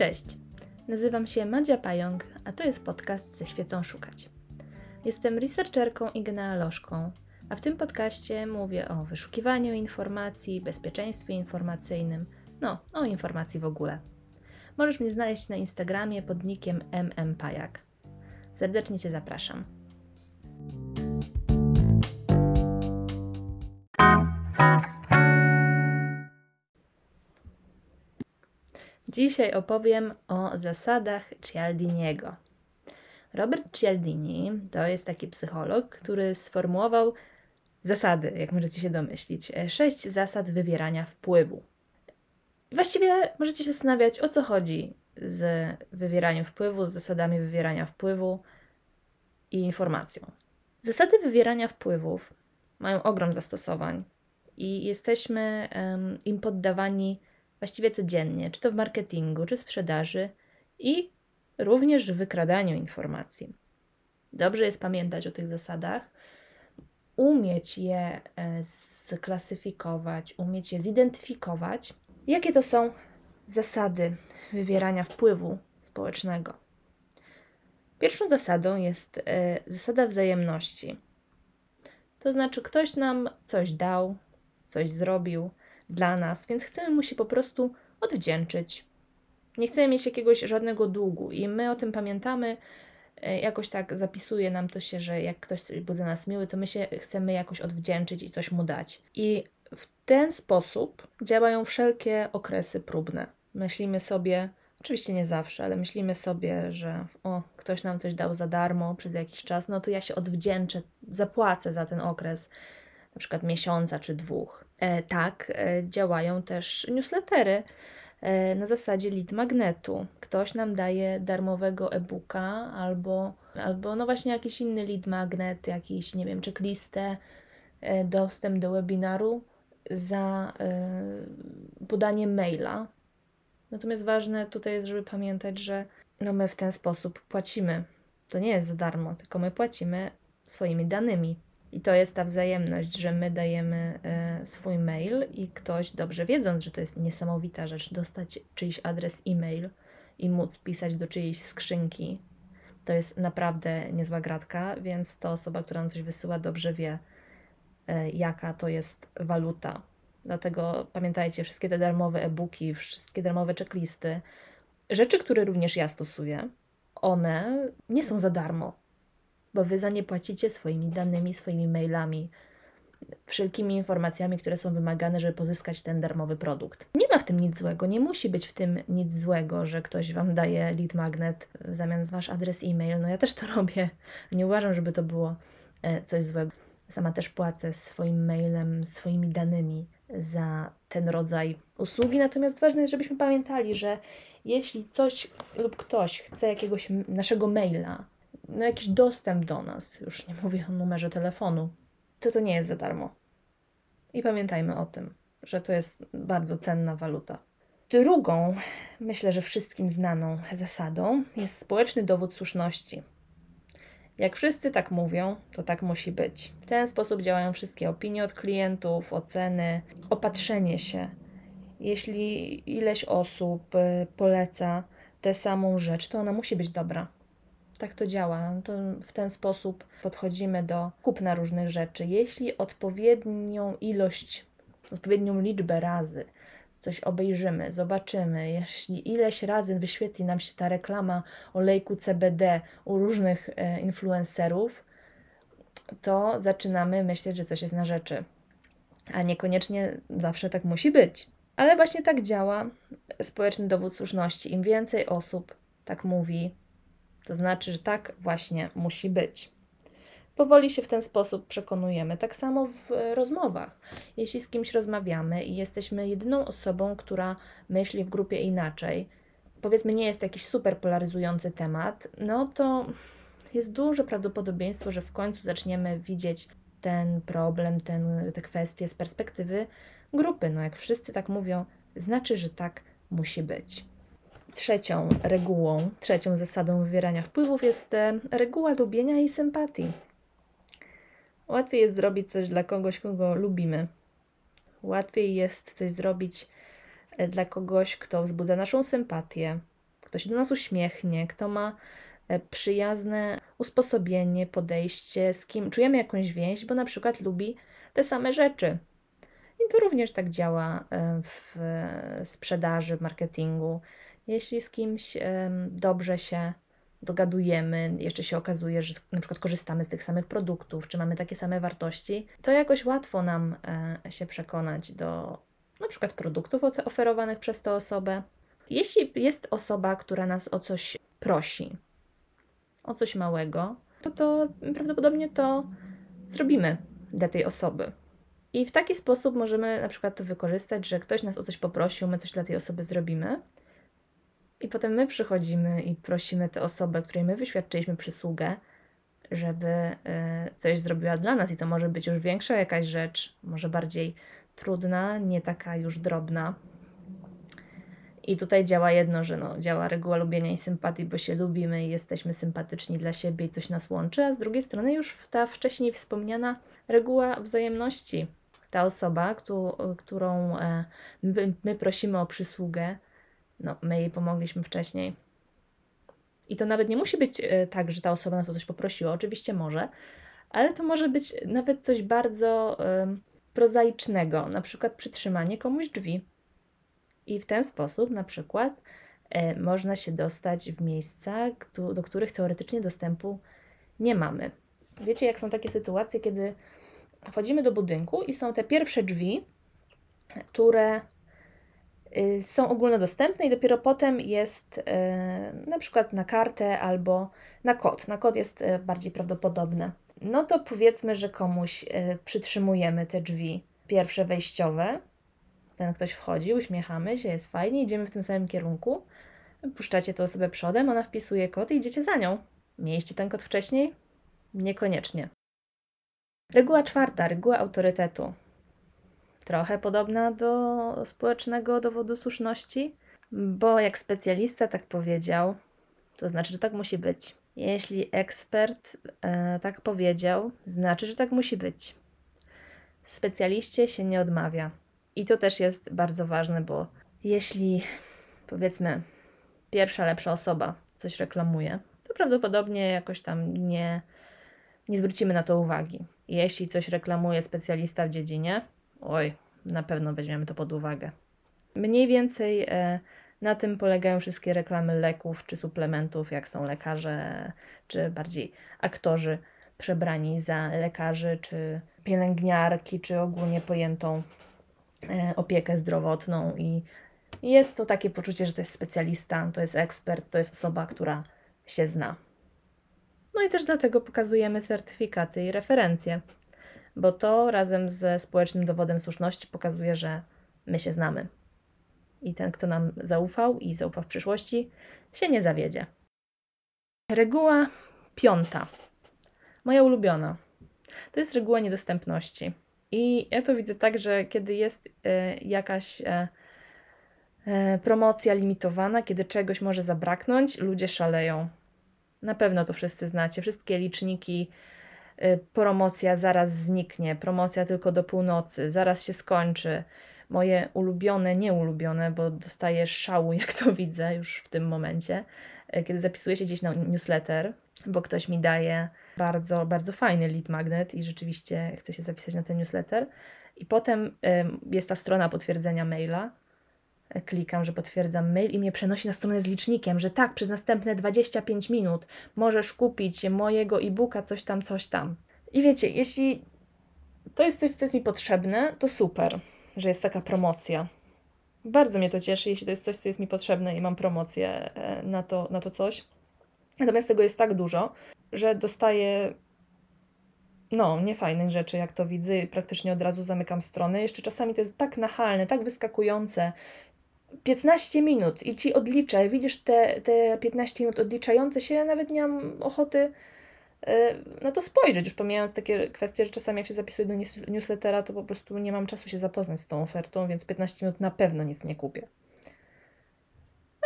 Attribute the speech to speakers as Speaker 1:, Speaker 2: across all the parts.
Speaker 1: Cześć, nazywam się Madzia Pająk, a to jest podcast ze świecą szukać. Jestem researcherką i genealożką, a w tym podcaście mówię o wyszukiwaniu informacji, bezpieczeństwie informacyjnym, no, o informacji w ogóle. Możesz mnie znaleźć na Instagramie pod nickiem mmpajak. Serdecznie Cię zapraszam. Dzisiaj opowiem o zasadach Cialdiniego. Robert Cialdini to jest taki psycholog, który sformułował zasady, jak możecie się domyślić. Sześć zasad wywierania wpływu. Właściwie możecie się zastanawiać, o co chodzi z wywieraniem wpływu, z zasadami wywierania wpływu i informacją. Zasady wywierania wpływów mają ogrom zastosowań i jesteśmy um, im poddawani właściwie codziennie, czy to w marketingu, czy sprzedaży i również w wykradaniu informacji. Dobrze jest pamiętać o tych zasadach, umieć je e, sklasyfikować, umieć je zidentyfikować. Jakie to są zasady wywierania wpływu społecznego? Pierwszą zasadą jest e, zasada wzajemności. To znaczy, ktoś nam coś dał, coś zrobił, dla nas, więc chcemy mu się po prostu odwdzięczyć. Nie chcemy mieć jakiegoś żadnego długu i my o tym pamiętamy. E, jakoś tak zapisuje nam to się, że jak ktoś był dla nas miły, to my się chcemy jakoś odwdzięczyć i coś mu dać. I w ten sposób działają wszelkie okresy próbne. Myślimy sobie, oczywiście nie zawsze, ale myślimy sobie, że o, ktoś nam coś dał za darmo przez jakiś czas, no to ja się odwdzięczę, zapłacę za ten okres na przykład miesiąca czy dwóch. E, tak e, działają też newslettery e, na zasadzie lead magnetu. Ktoś nam daje darmowego e-booka albo, albo no właśnie jakiś inny lead magnet, jakiś, nie wiem, checklistę, dostęp do webinaru za podanie maila. Natomiast ważne tutaj jest, żeby pamiętać, że no my w ten sposób płacimy. To nie jest za darmo, tylko my płacimy swoimi danymi. I to jest ta wzajemność, że my dajemy e, swój mail i ktoś, dobrze wiedząc, że to jest niesamowita rzecz, dostać czyjś adres e-mail i móc pisać do czyjejś skrzynki, to jest naprawdę niezła gratka, więc ta osoba, która nam coś wysyła, dobrze wie, e, jaka to jest waluta. Dlatego pamiętajcie, wszystkie te darmowe e-booki, wszystkie darmowe checklisty, rzeczy, które również ja stosuję, one nie są za darmo bo wy za nie płacicie swoimi danymi, swoimi mailami, wszelkimi informacjami, które są wymagane, żeby pozyskać ten darmowy produkt. Nie ma w tym nic złego, nie musi być w tym nic złego, że ktoś wam daje lead magnet w zamian za wasz adres e-mail. No ja też to robię. Nie uważam, żeby to było e, coś złego. Sama też płacę swoim mailem, swoimi danymi za ten rodzaj usługi. Natomiast ważne jest, żebyśmy pamiętali, że jeśli coś lub ktoś chce jakiegoś naszego maila, no, jakiś dostęp do nas, już nie mówię o numerze telefonu, to to nie jest za darmo. I pamiętajmy o tym, że to jest bardzo cenna waluta. Drugą, myślę, że wszystkim znaną zasadą jest społeczny dowód słuszności. Jak wszyscy tak mówią, to tak musi być. W ten sposób działają wszystkie opinie od klientów, oceny, opatrzenie się. Jeśli ileś osób y, poleca tę samą rzecz, to ona musi być dobra tak to działa. No to w ten sposób podchodzimy do kupna różnych rzeczy. Jeśli odpowiednią ilość, odpowiednią liczbę razy coś obejrzymy, zobaczymy, jeśli ileś razy wyświetli nam się ta reklama olejku CBD u różnych e, influencerów, to zaczynamy myśleć, że coś jest na rzeczy. A niekoniecznie zawsze tak musi być. Ale właśnie tak działa społeczny dowód słuszności. Im więcej osób tak mówi, to znaczy, że tak właśnie musi być. Powoli się w ten sposób przekonujemy. Tak samo w rozmowach. Jeśli z kimś rozmawiamy i jesteśmy jedyną osobą, która myśli w grupie inaczej, powiedzmy, nie jest jakiś super polaryzujący temat, no to jest duże prawdopodobieństwo, że w końcu zaczniemy widzieć ten problem, ten, te kwestie z perspektywy grupy. No, jak wszyscy tak mówią, znaczy, że tak musi być. Trzecią regułą, trzecią zasadą wywierania wpływów jest e, reguła lubienia i sympatii. Łatwiej jest zrobić coś dla kogoś, kogo lubimy. Łatwiej jest coś zrobić e, dla kogoś, kto wzbudza naszą sympatię. kto się do nas uśmiechnie, kto ma e, przyjazne usposobienie, podejście, z kim czujemy jakąś więź, bo na przykład lubi te same rzeczy. I to również tak działa w sprzedaży, w marketingu. Jeśli z kimś dobrze się dogadujemy, jeszcze się okazuje, że na przykład korzystamy z tych samych produktów, czy mamy takie same wartości, to jakoś łatwo nam e, się przekonać do na przykład produktów oferowanych przez tę osobę. Jeśli jest osoba, która nas o coś prosi, o coś małego, to, to prawdopodobnie to zrobimy dla tej osoby. I w taki sposób możemy na przykład to wykorzystać, że ktoś nas o coś poprosił, my coś dla tej osoby zrobimy, i potem my przychodzimy i prosimy tę osobę, której my wyświadczyliśmy przysługę, żeby y, coś zrobiła dla nas. I to może być już większa jakaś rzecz, może bardziej trudna, nie taka już drobna. I tutaj działa jedno, że no, działa reguła lubienia i sympatii, bo się lubimy i jesteśmy sympatyczni dla siebie i coś nas łączy, a z drugiej strony już ta wcześniej wspomniana reguła wzajemności. Ta osoba, którą e, my prosimy o przysługę, no, my jej pomogliśmy wcześniej. I to nawet nie musi być e, tak, że ta osoba nas o coś poprosiła, oczywiście może, ale to może być nawet coś bardzo prozaicznego, na przykład przytrzymanie komuś drzwi. I w ten sposób na przykład e, można się dostać w miejsca, do których teoretycznie dostępu nie mamy. Wiecie, jak są takie sytuacje, kiedy wchodzimy do budynku i są te pierwsze drzwi, które są ogólnodostępne i dopiero potem jest y, na przykład na kartę albo na kod. Na kod jest y, bardziej prawdopodobne. No to powiedzmy, że komuś przytrzymujemy te drzwi pierwsze wejściowe. Ten ktoś wchodzi, uśmiechamy się, jest fajnie, idziemy w tym samym kierunku. Puszczacie tę osobę przodem, ona wpisuje kod i idziecie za nią. Mieliście ten kod wcześniej? Niekoniecznie. Reguła czwarta, reguła autorytetu trochę podobna do społecznego dowodu słuszności, bo jak specjalista tak powiedział, to znaczy, że tak musi być. Jeśli ekspert e, tak powiedział, znaczy, że tak musi być. Specjaliście się nie odmawia. I to też jest bardzo ważne, bo jeśli powiedzmy pierwsza lepsza osoba coś reklamuje, to prawdopodobnie jakoś tam nie, nie zwrócimy na to uwagi. Jeśli coś reklamuje specjalista w dziedzinie, oj, na pewno weźmiemy to pod uwagę. Mniej więcej e, na tym polegają wszystkie reklamy leków czy suplementów, jak są lekarze, czy bardziej aktorzy przebrani za lekarzy, czy pielęgniarki, czy ogólnie pojętą e, opiekę zdrowotną. I jest to takie poczucie, że to jest specjalista, to jest ekspert, to jest osoba, która się zna. No i też dlatego pokazujemy certyfikaty i referencje bo to razem ze społecznym dowodem słuszności pokazuje, że my się znamy. I ten, kto nam zaufał i zaufał w przyszłości, się nie zawiedzie. Reguła piąta. Moja ulubiona. To jest reguła niedostępności. I ja to widzę tak, że kiedy jest y, jakaś y, y, promocja limitowana, kiedy czegoś może zabraknąć, ludzie szaleją. Na pewno to wszyscy znacie. Wszystkie liczniki promocja zaraz zniknie, promocja tylko do północy, zaraz się skończy. Moje ulubione, nieulubione, bo dostaję szału, jak to widzę już w tym momencie, y, kiedy zapisuję się gdzieś na newsletter, bo ktoś mi daje bardzo, bardzo fajny lead magnet i rzeczywiście chcę się zapisać na ten newsletter. I potem jest ta strona potwierdzenia maila, klikam, że potwierdzam mail i mnie przenosi na stronę z licznikiem, że tak, przez następne 25 minut możesz kupić mojego e-booka, coś tam, coś tam. I wiecie, jeśli to jest coś, co jest mi potrzebne, to super, że jest taka promocja. Bardzo mnie to cieszy, jeśli to jest coś, co jest mi potrzebne i mam promocję e, na to, na to coś. Natomiast tego jest tak dużo, że dostaję no, niefajnych rzeczy, jak to widzę, praktycznie od razu zamykam stronę. Jeszcze czasami to jest tak nachalne, tak wyskakujące 15 minut i ci odliczę, widzisz te, te 15 minut odliczające się, ja nawet nie mam ochoty e, na to spojrzeć, już pomijając takie kwestie, że czasami jak się zapisuję do newslettera, to po prostu nie mam czasu się zapoznać z tą ofertą, więc 15 minut na pewno nic nie kupię.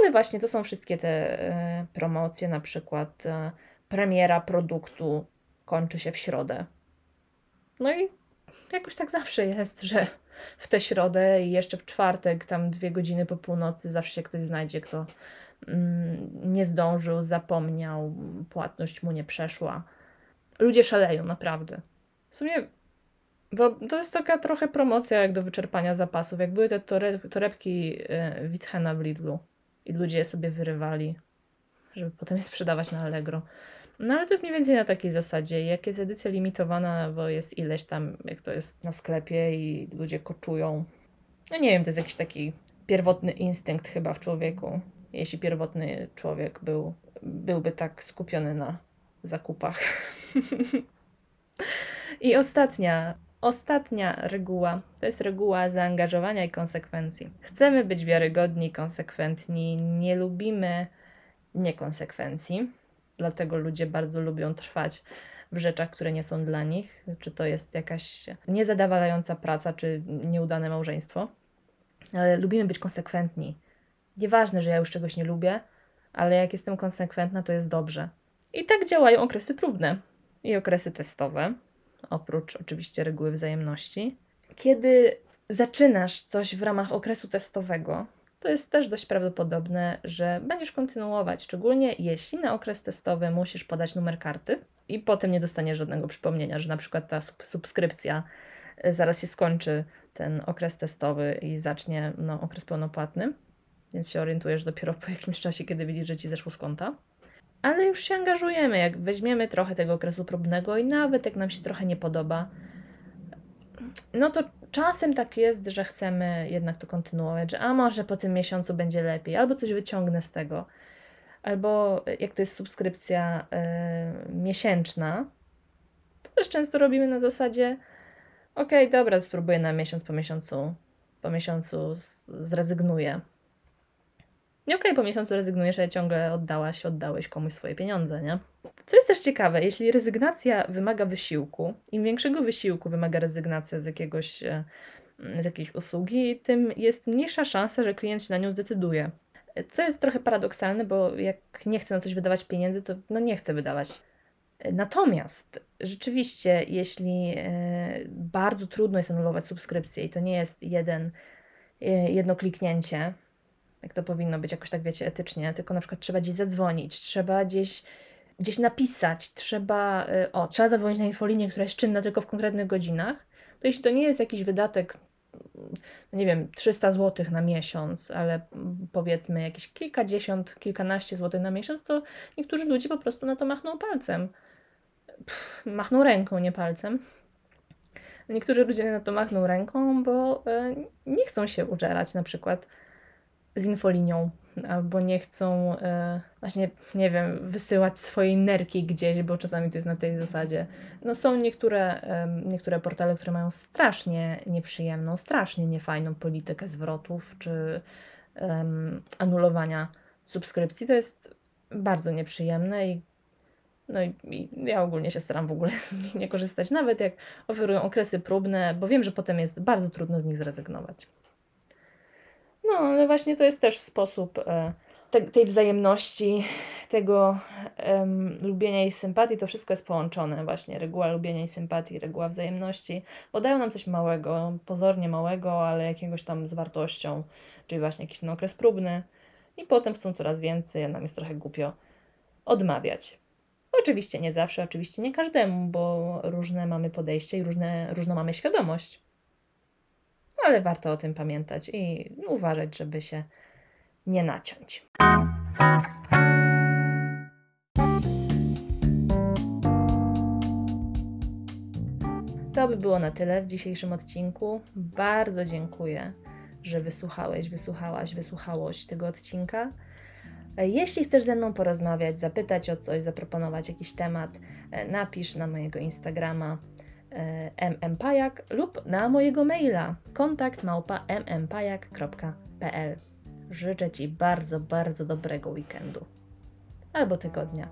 Speaker 1: Ale właśnie to są wszystkie te e, promocje, na przykład e, premiera produktu kończy się w środę. No i jakoś tak zawsze jest, że w tę środę i jeszcze w czwartek, tam dwie godziny po północy, zawsze się ktoś znajdzie, kto mm, nie zdążył, zapomniał, płatność mu nie przeszła. Ludzie szaleją, naprawdę. W sumie to jest taka trochę promocja jak do wyczerpania zapasów. Jak były te torebki e, Witchena w Lidlu i ludzie je sobie wyrywali, żeby potem je sprzedawać na Allegro. No ale to jest mniej więcej na takiej zasadzie. Jak jest edycja limitowana, bo jest ileś tam, jak to jest na sklepie i ludzie koczują. No nie wiem, to jest jakiś taki pierwotny instynkt chyba w człowieku. Jeśli pierwotny człowiek był, byłby tak skupiony na zakupach. I ostatnia, ostatnia reguła to jest reguła zaangażowania i konsekwencji. Chcemy być wiarygodni, konsekwentni, nie lubimy niekonsekwencji dlatego ludzie bardzo lubią trwać w rzeczach, które nie są dla nich, czy to jest jakaś niezadawalająca praca, czy nieudane małżeństwo. Ale lubimy być konsekwentni. Nieważne, że ja już czegoś nie lubię, ale jak jestem konsekwentna, to jest dobrze. I tak działają okresy próbne i okresy testowe, oprócz oczywiście reguły wzajemności. Kiedy zaczynasz coś w ramach okresu testowego, to jest też dość prawdopodobne, że będziesz kontynuować, szczególnie jeśli na okres testowy musisz podać numer karty i potem nie dostaniesz żadnego przypomnienia, że na przykład ta subskrypcja e, zaraz się skończy ten okres testowy i zacznie no, okres pełnopłatny, więc się orientujesz dopiero po jakimś czasie, kiedy widzisz, że ci zeszło z konta. Ale już się angażujemy, jak weźmiemy trochę tego okresu próbnego i nawet jak nam się trochę nie podoba, no to czasem tak jest, że chcemy jednak to kontynuować, że a może po tym miesiącu będzie lepiej, albo coś wyciągnę z tego. Albo jak to jest subskrypcja y, miesięczna, to też często robimy na zasadzie okej, okay, dobra, spróbuję na miesiąc, po miesiącu, po miesiącu zrezygnuję. Nie okej, okay, po miesiącu rezygnujesz, ale ciągle oddałaś, oddałeś komuś swoje pieniądze, nie? Co jest też ciekawe, jeśli rezygnacja wymaga wysiłku, im większego wysiłku wymaga rezygnacja z jakiegoś e, z jakiejś usługi, tym jest mniejsza szansa, że klient się na nią zdecyduje. Co jest trochę paradoksalne, bo jak nie chce na coś wydawać pieniędzy, to no nie chce wydawać. Natomiast rzeczywiście, jeśli e, bardzo trudno jest anulować subskrypcję i to nie jest jeden, e, jedno kliknięcie, jak to powinno być jakoś tak, wiecie, etycznie, tylko na przykład trzeba gdzieś zadzwonić, trzeba gdzieś, gdzieś napisać, trzeba, y, o, trzeba zadzwonić na infolinię, która jest czynna tylko w konkretnych godzinach, to jeśli to nie jest jakiś wydatek, no nie wiem, 300 zł na miesiąc, ale powiedzmy jakieś kilkadziesiąt, kilkanaście złotych na miesiąc, to niektórzy ludzie po prostu na to machną palcem. Pff, machną ręką, nie palcem. Niektórzy ludzie na to machną ręką, bo y, nie chcą się użerać na przykład z infolinią, albo nie chcą e, właśnie, nie wiem, wysyłać swojej nerki gdzieś, bo czasami to jest na tej zasadzie. No są niektóre, e, niektóre portale, które mają strasznie nieprzyjemną, strasznie niefajną politykę zwrotów czy e, anulowania subskrypcji. To jest bardzo nieprzyjemne i no i, i, ja ogólnie się staram w ogóle z nich nie korzystać, nawet jak oferują okresy próbne, bo wiem, że potem jest bardzo trudno z nich zrezygnować. No, ale właśnie to jest też sposób e, te, tej wzajemności, tego lubienia i sympatii, to wszystko jest połączone właśnie. Reguła lubienia i sympatii, reguła wzajemności, bo dają nam coś małego, pozornie małego, ale jakiegoś tam z wartością, czyli właśnie jakiś ten okres próbny i potem chcą coraz więcej, a nam jest trochę głupio odmawiać. Oczywiście nie zawsze, oczywiście nie każdemu, bo różne mamy podejście i różne, różną mamy świadomość ale warto o tym pamiętać i uważać, żeby się nie naciąć. To by było na tyle w dzisiejszym odcinku. Bardzo dziękuję, że wysłuchałeś, wysłuchałaś, wysłuchałoś tego odcinka. Jeśli chcesz ze mną porozmawiać, zapytać o coś, zaproponować jakiś temat, napisz na mojego Instagrama mmpajak lub na mojego maila kontakt małpa. Życzę Ci bardzo, bardzo dobrego weekendu. Albo tygodnia.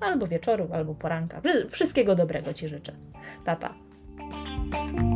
Speaker 1: Albo wieczoru, albo poranka. Wszystkiego dobrego Ci życzę. Papa. Pa.